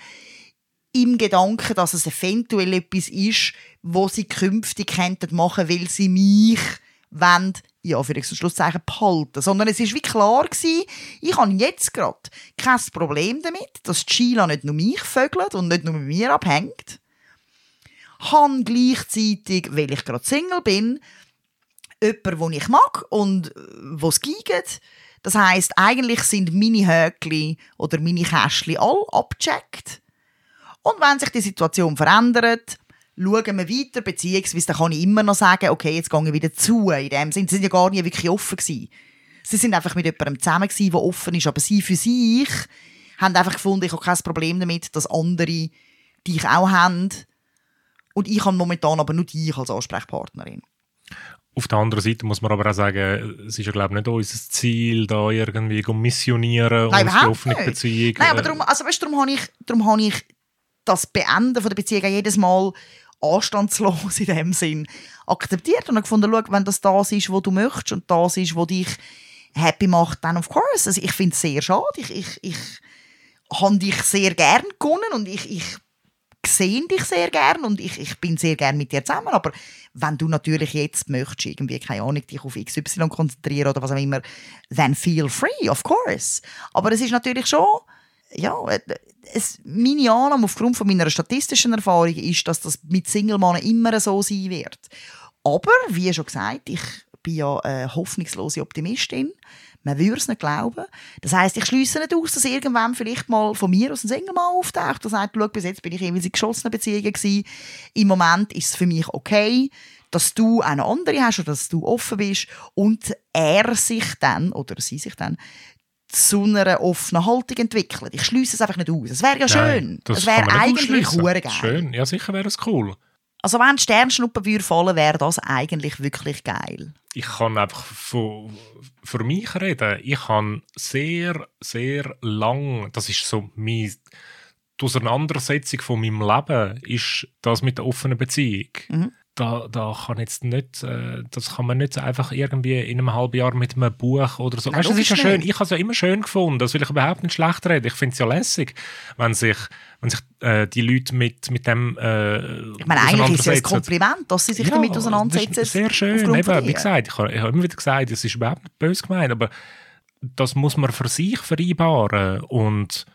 im Gedanken, dass es eventuell etwas ist, wo sie künftig könnten machen, weil sie mich wollen, ja, für und Schlusszeichen behalten. Sondern es ist wie klar gewesen, ich habe jetzt gerade kein Problem damit, dass Sheila nicht nur mich vögelt und nicht nur mit mir abhängt. Habe gleichzeitig, weil ich gerade Single bin, jemanden, den ich mag und äh, wo es geht. Das heisst, eigentlich sind meine Höckli oder meine Kästchen all abgecheckt. Und wenn sich die Situation verändert, schauen wir weiter, beziehungsweise dann kann ich immer noch sagen, okay, jetzt gehe ich wieder zu. In dem Sinne, sie sind ja gar nie wirklich offen gewesen. Sie sind einfach mit jemandem zusammen gewesen, der offen ist, aber sie für sich haben einfach gefunden, ich habe kein Problem damit, dass andere dich auch haben. Und ich habe momentan aber nur dich als Ansprechpartnerin. Auf der anderen Seite muss man aber auch sagen, es ist ja glaube ich nicht unser Ziel, da irgendwie zu missionieren Nein, und die offene nicht. Beziehung. Nein, aber darum, also weißt, darum habe ich, darum habe ich das Beenden von der Beziehung jedes Mal anstandslos in dem Sinn akzeptiert und habe gefunden, schau, wenn das das ist, was du möchtest und das ist, was dich happy macht, dann of course. Also ich finde es sehr schade. Ich, ich, ich habe dich sehr gern gewonnen und ich, ich sehe dich sehr gern und ich, ich bin sehr gern mit dir zusammen, aber wenn du natürlich jetzt möchtest, irgendwie, keine Ahnung, dich auf XY konzentrieren oder was auch immer, then feel free, of course. Aber es ist natürlich schon, ja, äh, es, meine Annahme aufgrund von meiner statistischen Erfahrung ist, dass das mit Single-Mannen immer so sein wird. Aber, wie schon gesagt, ich bin ja eine hoffnungslose Optimistin. Man würde es nicht glauben. Das heisst, ich schließe nicht aus, dass irgendwann vielleicht mal von mir aus ein Single-Mann auftaucht und sagt, bis jetzt bin ich jeweils in geschlossenen Beziehungen gewesen. Im Moment ist es für mich okay, dass du eine andere hast oder dass du offen bist und er sich dann, oder sie sich dann, zu einer offenen Haltung entwickelt. Ich schließe es einfach nicht aus. Es wäre ja schön. Nein, das es wäre eigentlich geil. Schön, ja sicher wäre es cool. Also wenn die Sternschnuppen würde fallen, wäre das eigentlich wirklich geil. Ich kann einfach von, für mich reden. Ich habe sehr, sehr lang, das ist so mein, die Auseinandersetzung von meinem Leben, ist das mit der offenen Beziehung. Mhm. Da, da kann jetzt nicht, äh, das kann man nicht einfach irgendwie in einem halben Jahr mit einem Buch oder so. Nein, weißt, das ist ja schön. Ich habe es ja immer schön gefunden. Das will ich überhaupt nicht schlecht reden. Ich finde es ja lässig, wenn sich, wenn sich äh, die Leute mit, mit dem äh, Ich meine, eigentlich ist es ja ein. Kompliment, dass sie sich damit auseinandersetzen. Sehr schön. Eben, wie gesagt, ich habe, ich habe immer wieder gesagt, es ist überhaupt nicht böse gemeint, aber das muss man für sich vereinbaren und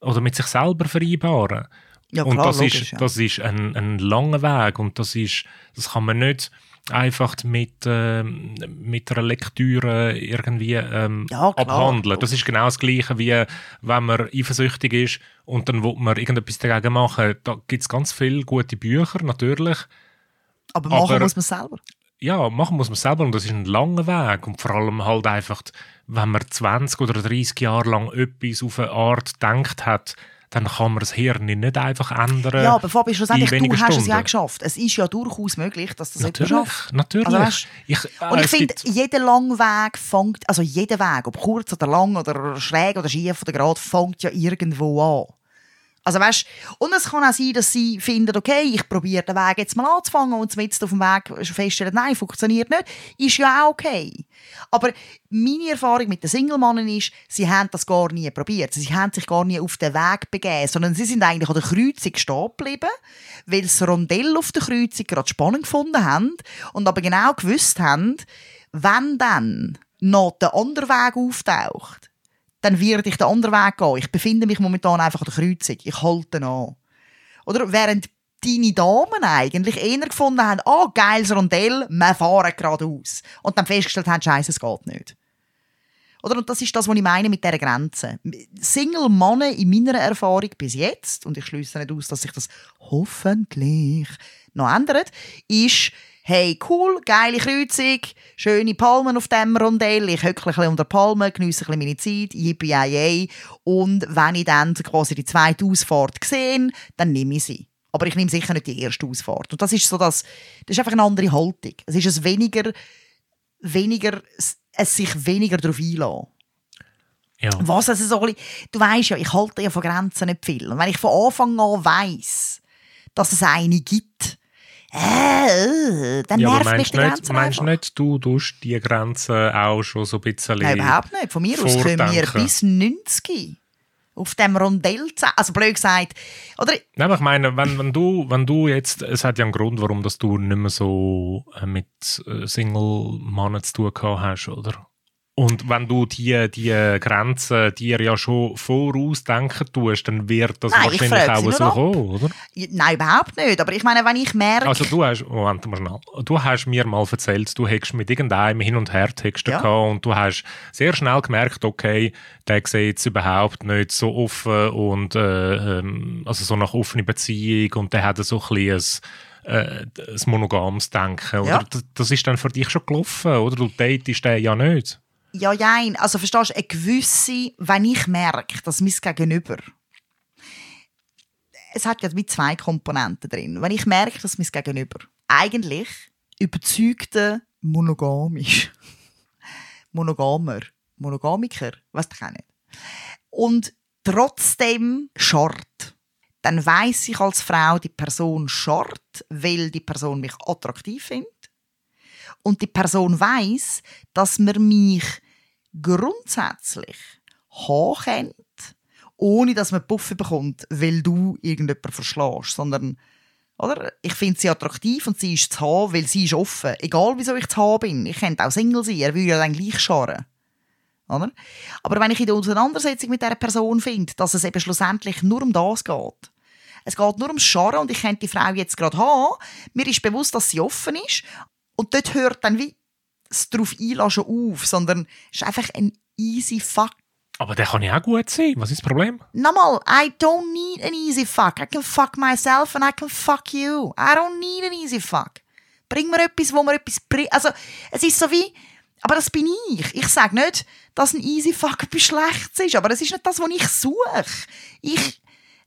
oder mit sich selber vereinbaren. Ja, und klar, das logisch, ist, ja. das ist ein, ein langer Weg und das ist, das kann man nicht einfach mit, ähm, mit einer Lektüre irgendwie ähm, Ja, abhandeln. Das ist genau das Gleiche, wie wenn man eifersüchtig ist und dann will man irgendetwas dagegen machen. Da gibt es ganz viele gute Bücher, natürlich. Aber machen aber- muss man selber. Ja, machen muss man selber und das ist ein langer Weg und vor allem halt einfach, wenn man 20 oder 30 Jahre lang etwas auf eine Art gedacht hat, dann kann man das Hirn nicht einfach ändern. Ja, aber Fabi, schlussendlich, du hast es ja geschafft. Es ist ja durchaus möglich, dass das jemand Natürlich, schafft. natürlich. Also, weißt, ich, Und äh, ich es finde, jeder lange Weg fängt, also jeder Weg, ob kurz oder lang oder schräg oder schief oder gerade, fängt ja irgendwo an. Also weißt, und es kann auch sein, dass sie finden, okay, ich probiere den Weg jetzt mal anzufangen und jetzt auf dem Weg feststellen, nein, funktioniert nicht, ist ja auch okay. Aber meine Erfahrung mit den Singlemannen ist, sie haben das gar nie probiert. Sie haben sich gar nie auf den Weg begeben, sondern sie sind eigentlich an der Kreuzung stehen geblieben, weil das Rondell auf der Kreuzung gerade spannend gefunden haben und aber genau gewusst haben, wenn dann noch der andere Weg auftaucht, dann werde ich den anderen Weg gehen. Ich befinde mich momentan einfach an der Kreuzung. Ich halte an. Oder während deine Damen eigentlich eher gefunden haben, ah, geiles Rondell, wir fahren geradeaus. Und dann festgestellt haben, scheiße, es geht nicht. Oder? Und das ist das, was ich meine mit dieser Grenze. Single-Männer in meiner Erfahrung bis jetzt, und ich schließe nicht aus, dass sich das hoffentlich noch ändert, ist, hey, cool, geile Kreuzung, schöne Palmen auf dem Rondell, ich höckle ein bisschen unter Palmen, geniesse ein bisschen meine Zeit, yippie und wenn ich dann quasi die zweite Ausfahrt sehe, dann nehme ich sie. Aber ich nehme sicher nicht die erste Ausfahrt. Und das ist so das, das ist einfach eine andere Haltung. Es ist ein weniger, weniger, es sich weniger darauf einlassen. ja. Was also so ein bisschen, du weißt ja, ich halte ja von Grenzen nicht viel. Und wenn ich von Anfang an weiss, dass es eine gibt, äh, dann ja, nervt mich die du nicht, Grenze meinst du nicht, du tust die Grenzen auch schon so ein bisschen Nein, überhaupt nicht. Von mir aus können wir vordenken? bis 90 auf dem Rondell. Also blöd gesagt. Oder, Nein, aber ich meine, wenn, wenn, du, wenn du jetzt, es hat ja einen Grund, warum dass du nicht mehr so äh, mit äh, Single-Mannen zu tun gehabt hast, oder? Und wenn du die, die Grenzen dir ja schon vorausdenken tust, dann wird das Nein, ich wahrscheinlich auch so ab. kommen, oder? nein, überhaupt nicht. Aber ich meine, wenn ich merke... Also du hast, Moment mal schnell, du hast mir mal erzählt, du hättest mit irgendeinem hin und her texten Ja. gehabt und du hast sehr schnell gemerkt, okay, der sieht jetzt überhaupt nicht so offen und äh, ähm, also so nach offener Beziehung und der hat so ein bisschen ein, äh, ein monogames Denken. Oder? Ja. Das, das ist dann für dich schon gelaufen, oder? Du datest den ja nicht. Ja, nein. Also verstehst du, eine gewisse, wenn ich merke, dass mein Gegenüber es hat ja mit zwei Komponenten drin. Wenn ich merke, dass mein Gegenüber eigentlich überzeugter monogam ist, monogamer, monogamiker, was ich auch nicht, und trotzdem schart, dann weiß ich als Frau, die Person schart, weil die Person mich attraktiv findet. Und die Person weiß, dass man mich grundsätzlich haben kennt ohne dass man Puffe bekommt, weil du irgendjemanden verschlägst, sondern oder? Ich finde sie attraktiv und sie ist zu haben, weil sie ist offen. Egal, wieso ich zu haben bin. Ich könnte auch Single sein, er würde ja dann gleich scharen. Oder? Aber wenn ich in der Auseinandersetzung mit dieser Person finde, dass es eben schlussendlich nur um das geht, es geht nur ums Scharen und ich könnte die Frau jetzt gerade haben, mir ist bewusst, dass sie offen ist und dort hört dann wie das drauf einlassen auf, sondern es ist einfach ein easy fuck Aber der kann ja auch gut sein. Was ist das Problem? Nochmal, I don't need an easy fuck. I can fuck myself and I can fuck you. I don't need an easy fuck. Bring mir etwas, wo mir etwas bringt. Also, es ist so wie, aber das bin ich. Ich sage nicht, dass ein easy fuck etwas Schlechtes ist, aber es ist nicht das, was ich suche. Ich,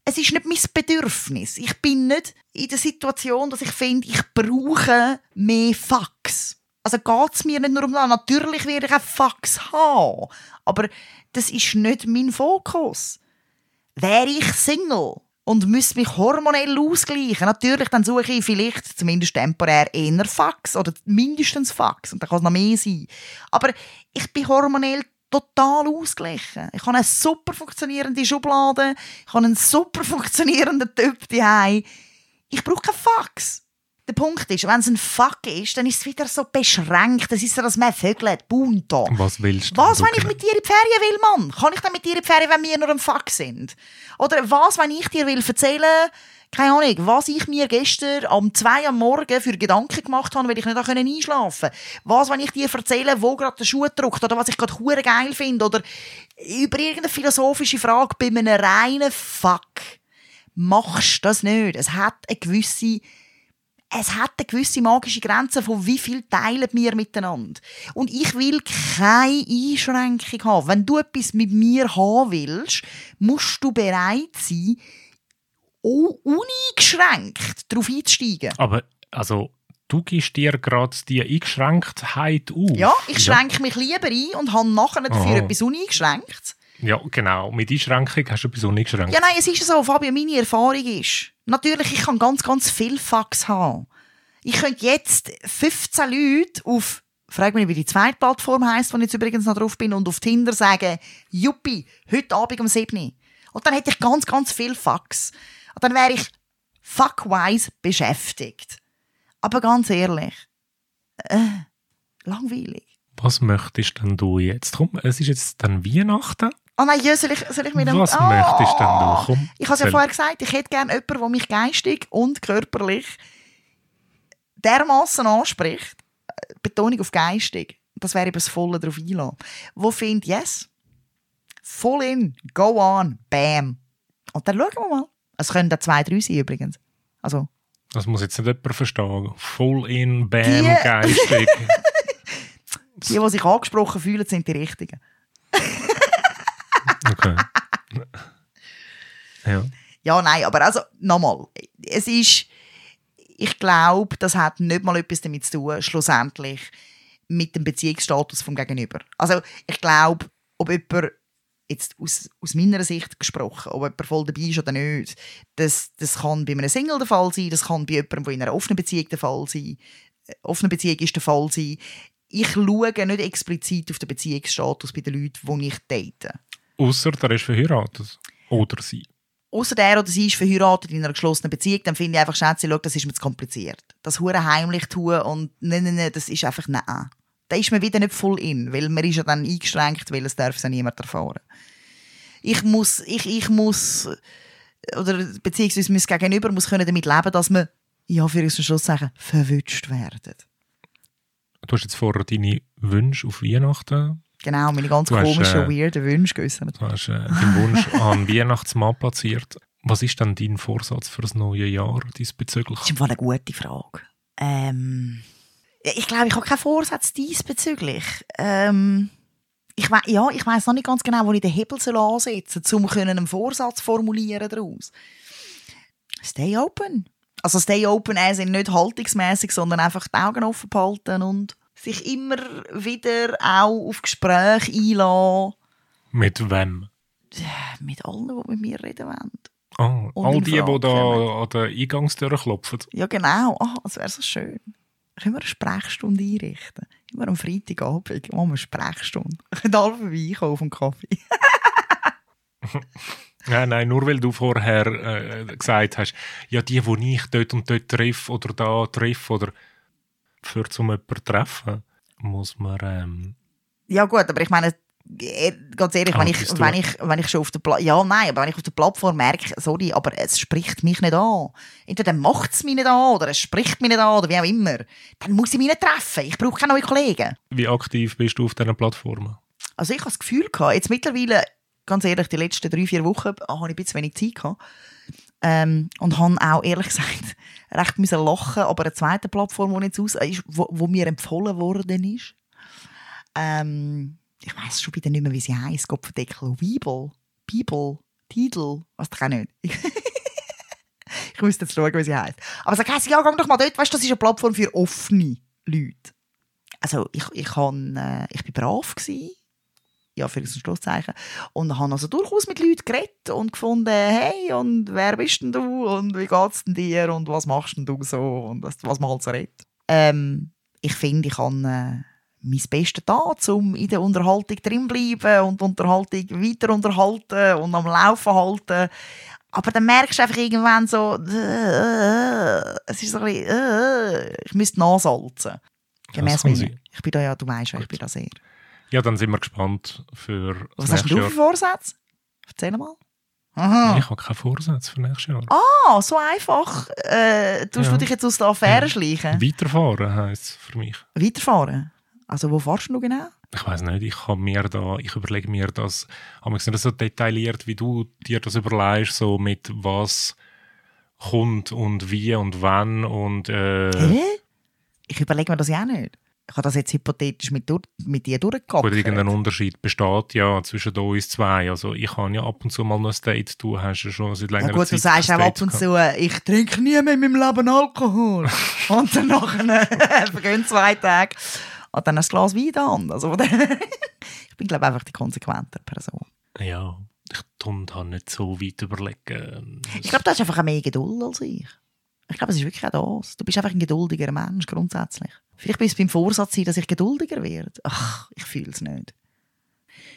es ist nicht mein Bedürfnis. Ich bin nicht in der Situation, dass ich finde, ich brauche mehr Fucks. Also geht es mir nicht nur um das. Natürlich werde ich auch Fucks haben, aber das ist nicht mein Fokus. Wäre ich Single und müsste mich hormonell ausgleichen, natürlich, dann suche ich vielleicht zumindest temporär eher Fax oder mindestens Fax und dann kann es noch mehr sein. Aber ich bin hormonell total ausgeglichen. Ich habe eine super funktionierende Schublade, ich habe einen super funktionierenden Typ daheim. Ich brauche keinen Fax. Der Punkt ist, wenn es ein Fuck ist, dann ist es wieder so beschränkt. Das ist so, dass man vögelt, bunta. Was willst du? Was, wenn ich mit dir in die Ferien will, Mann? Kann ich dann mit dir in die Ferien, wenn wir nur ein Fuck sind? Oder was, wenn ich dir will erzählen, keine Ahnung, was ich mir gestern um zwei am Morgen für Gedanken gemacht habe, weil ich nicht einschlafen konnte. Was, wenn ich dir erzähle, wo gerade der Schuh drückt oder was ich gerade hure geil finde oder über irgendeine philosophische Frage bei einem reinen Fuck. Machst das nicht. Es hat eine gewisse es hat eine gewisse magische Grenze von wie viel teilen wir miteinander. Und ich will keine Einschränkung haben. Wenn du etwas mit mir haben willst, musst du bereit sein, un- uneingeschränkt darauf einzusteigen. Aber, also, du gibst dir gerade die Eingeschränktheit auf. Ja, ich schränke mich lieber ein und habe nachher dafür Aha. etwas uneingeschränkt. Ja, genau. Mit Einschränkung hast du etwas uneingeschränkt. Ja, nein, es ist so, Fabio, meine Erfahrung ist, natürlich, ich kann ganz, ganz viel Fax haben. Ich könnte jetzt 15 Leute auf, frag mich wie die zweite Plattform heisst, wo ich jetzt übrigens noch drauf bin, und auf Tinder sagen, Juppie, heute Abend um 7 Uhr. Und dann hätte ich ganz, ganz viel Fax. Und dann wäre ich fuckwise beschäftigt. Aber ganz ehrlich, äh, langweilig. Was möchtest denn du jetzt? Komm, es ist jetzt dann Weihnachten. Oh nein, ja, soll ich, soll ich mit dem... Was Ah! möchtest denn du? Komm, Ich habe es ja vorher gesagt, ich hätte gerne jemanden, der mich geistig und körperlich dermaßen anspricht. äh, Betonung auf geistig. Das wäre eben das Volle darauf einlassen. Wo findet, yes, full in, go on, bam. Und dann schauen wir mal. Es können da zwei, drei sein übrigens. Also, Das muss jetzt nicht jemand verstehen. Full in, bam, Die- geistig. die, die sich angesprochen fühlen, sind die Richtigen. Okay. Ja. Ja, nein, aber also, nochmal, es ist, ich glaube, das hat nicht mal etwas damit zu tun, schlussendlich mit dem Beziehungsstatus vom Gegenüber. Also, ich glaube, ob jemand, jetzt aus, aus meiner Sicht gesprochen, ob jemand voll dabei ist oder nicht, das, das kann bei einem Single der Fall sein, das kann bei jemandem, der in einer offenen Beziehung der Fall sein, äh, offene Beziehung ist der Fall sein. Ich schaue nicht explizit auf den Beziehungsstatus bei den Leuten, die ich date. Außer der ist verheiratet. Oder sie. Außer der oder sie ist verheiratet in einer geschlossenen Beziehung, dann finde ich einfach, Schätze, schau, das ist mir zu kompliziert. Das hure heimlich tun und nein, nein, nein, das ist einfach nein. Da ist man wieder nicht voll in, weil man ist ja dann eingeschränkt, weil es darf ja niemand erfahren. Ich muss, ich, ich muss, oder beziehungsweise mein Gegenüber muss können damit leben, dass man, ja, für uns Schluss sagen, verwünscht werden. Du hast jetzt vorher deine Wünsche auf Weihnachten. Genau, meine ganz Du hast, komischen, äh, weirden Wünsche geäußert. Du hast äh, deinen Wunsch an Weihnachtsmann platziert. Was ist denn dein Vorsatz für das neue Jahr diesbezüglich? Das ist eine gute Frage. Ähm, ich glaube, ich habe keinen Vorsatz diesbezüglich. Ähm, ich wei- ja, ich weiß noch nicht ganz genau, wo ich den Hebel soll ansetzen soll, um können einen Vorsatz formulieren daraus. Stay open. Also stay open as in nicht haltungsmäßig, sondern einfach die Augen offen behalten und sich immer wieder auch auf Gespräche einlassen Mit wem? mit allen, die mit mir reden wollen. Ah, all die, die da an der Eingangstür klopfen. Ja, genau. Ah, das wäre so schön. Können wir eine Sprechstunde einrichten? Immer am Freitagabend machen wir eine Sprechstunde. Können alle vorbeikommen auf den Kaffee. Nein, nein, nur weil du vorher äh, gesagt hast, ja, die, die ich dort und dort treffe oder da treffe oder für zum jemanden zu treffen, muss man ähm, Ja gut, aber ich meine, eh, ganz ehrlich, Ah, wenn, ich, wenn, ich, wenn ich schon auf der Pla ja nein, aber wenn ich auf der Plattform merke, sorry, aber es spricht mich nicht an. Entweder macht es mich nicht an oder es spricht mich nicht an oder wie auch immer. Dann muss ich mich nicht treffen. Ich brauche keine neuen Kollegen. Wie aktiv bist du auf diesen Plattformen? Also ich habe das Gefühl gehabt, jetzt mittlerweile, ganz ehrlich, die letzten drei, vier Wochen ah, habe ich ein bisschen wenig Zeit gehabt. Ähm, und habe auch, ehrlich gesagt, recht müssen lachen, aber eine zweite Plattform, die jetzt aus ist, wo, wo mir empfohlen worden ist. Ähm, ich weiß schon wieder nicht mehr, wie sie heisst. Kopfendeckel, Bibel, Bibel, Titel, was doch auch nicht. ich müsste jetzt schauen, wie sie heisst. Aber sag, heisst, ja, geh doch mal dort, weißt das ist eine Plattform für offene Leute. Also ich, ich, han, äh, ich bin brav gewesen, ja, für ein Schlusszeichen. Und habe also durchaus mit Leuten geredet und gefunden, hey, und wer bist denn du und wie geht's denn dir und was machst denn du so und was, was man halt so redet. Ähm, ich finde, ich kann äh, mein Bestes da, um in der Unterhaltung drin bleiben und die Unterhaltung weiter unterhalten und am Laufen halten. Aber dann merkst du einfach irgendwann so, äh, es ist so ein bisschen, äh, ich müsste nachsalzen. Gemäss mir. Ich bin da ja, du weißt ja, ich bin da sehr. Ja, dann sind wir gespannt für Was hast du für Vorsätze? Erzähl mal. Aha. Ich habe keinen Vorsatz für nächstes Jahr. Ah, so einfach. Äh, tust Ja. du dich jetzt aus der Affäre Ja. schleichen? Weiterfahren heisst es für mich. Weiterfahren? Also wo fahrst du genau? Ich weiß nicht, ich habe mir da, ich überlege mir das, habe nicht so detailliert, wie du dir das überlegst, so mit was kommt und wie und wann und äh, Hä? Ich überlege mir das ja auch nicht. Ich habe das jetzt hypothetisch mit, mit dir gut, durchgehabt. irgendein Unterschied besteht ja zwischen uns zwei. Also ich habe ja ab und zu mal noch ein Date, du hast ja schon seit Ja längerer gut, Zeit du sagst auch ab und zu, äh, ich trinke nie mehr in meinem Leben Alkohol. und dann nachher äh, vergehen zwei Tage und dann ein Glas Wein an. Also, ich bin, glaube ich, einfach die konsequente Person. Ja, ich da nicht so weit überlegen. Ich glaube, du hast einfach mehr Geduld als ich. Ich glaube, es ist wirklich auch das. Du bist einfach ein geduldiger Mensch, grundsätzlich. Vielleicht bist du beim Vorsatz sein, dass ich geduldiger werde. Ach, ich fühle es nicht.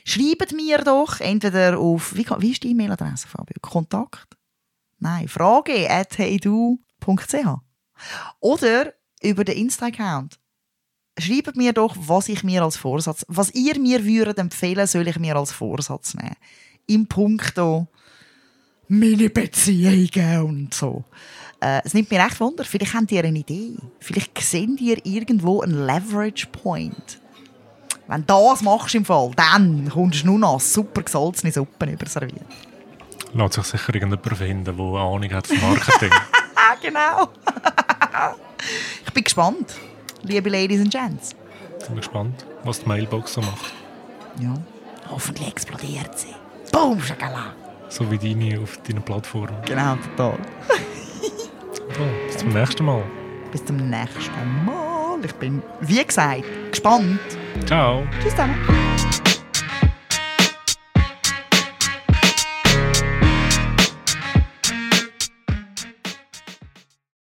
Schreibt mir doch entweder auf, wie, wie ist die E-Mail-Adresse, Fabio? Kontakt? Nein, frage at heydu.ch Oder über den Insta-Account. Schreibt mir doch, was ich mir als Vorsatz, was ihr mir würdet empfehlen, soll ich mir als Vorsatz nehmen. Im Punkto meine Beziehungen und so. Äh, es nimmt mir echt Wunder. Vielleicht habt ihr eine Idee. Vielleicht seht ihr irgendwo einen Leverage Point. Wenn du das machst im Fall, dann kommst du nur noch super gesalzene Suppen überserviert. Lässt sich sicher irgendjemand finden, der Ahnung hat von Marketing. Genau. ich bin gespannt, liebe Ladies and Gents. Sind wir gespannt, was die Mailbox so macht. Ja. Hoffentlich explodiert sie. Boom, Schakala. So wie deine auf deiner Plattform. Genau, total. Bis zum nächsten Mal. Bis zum nächsten Mal. Ich bin, wie gesagt, gespannt. Ciao. Tschüss zusammen.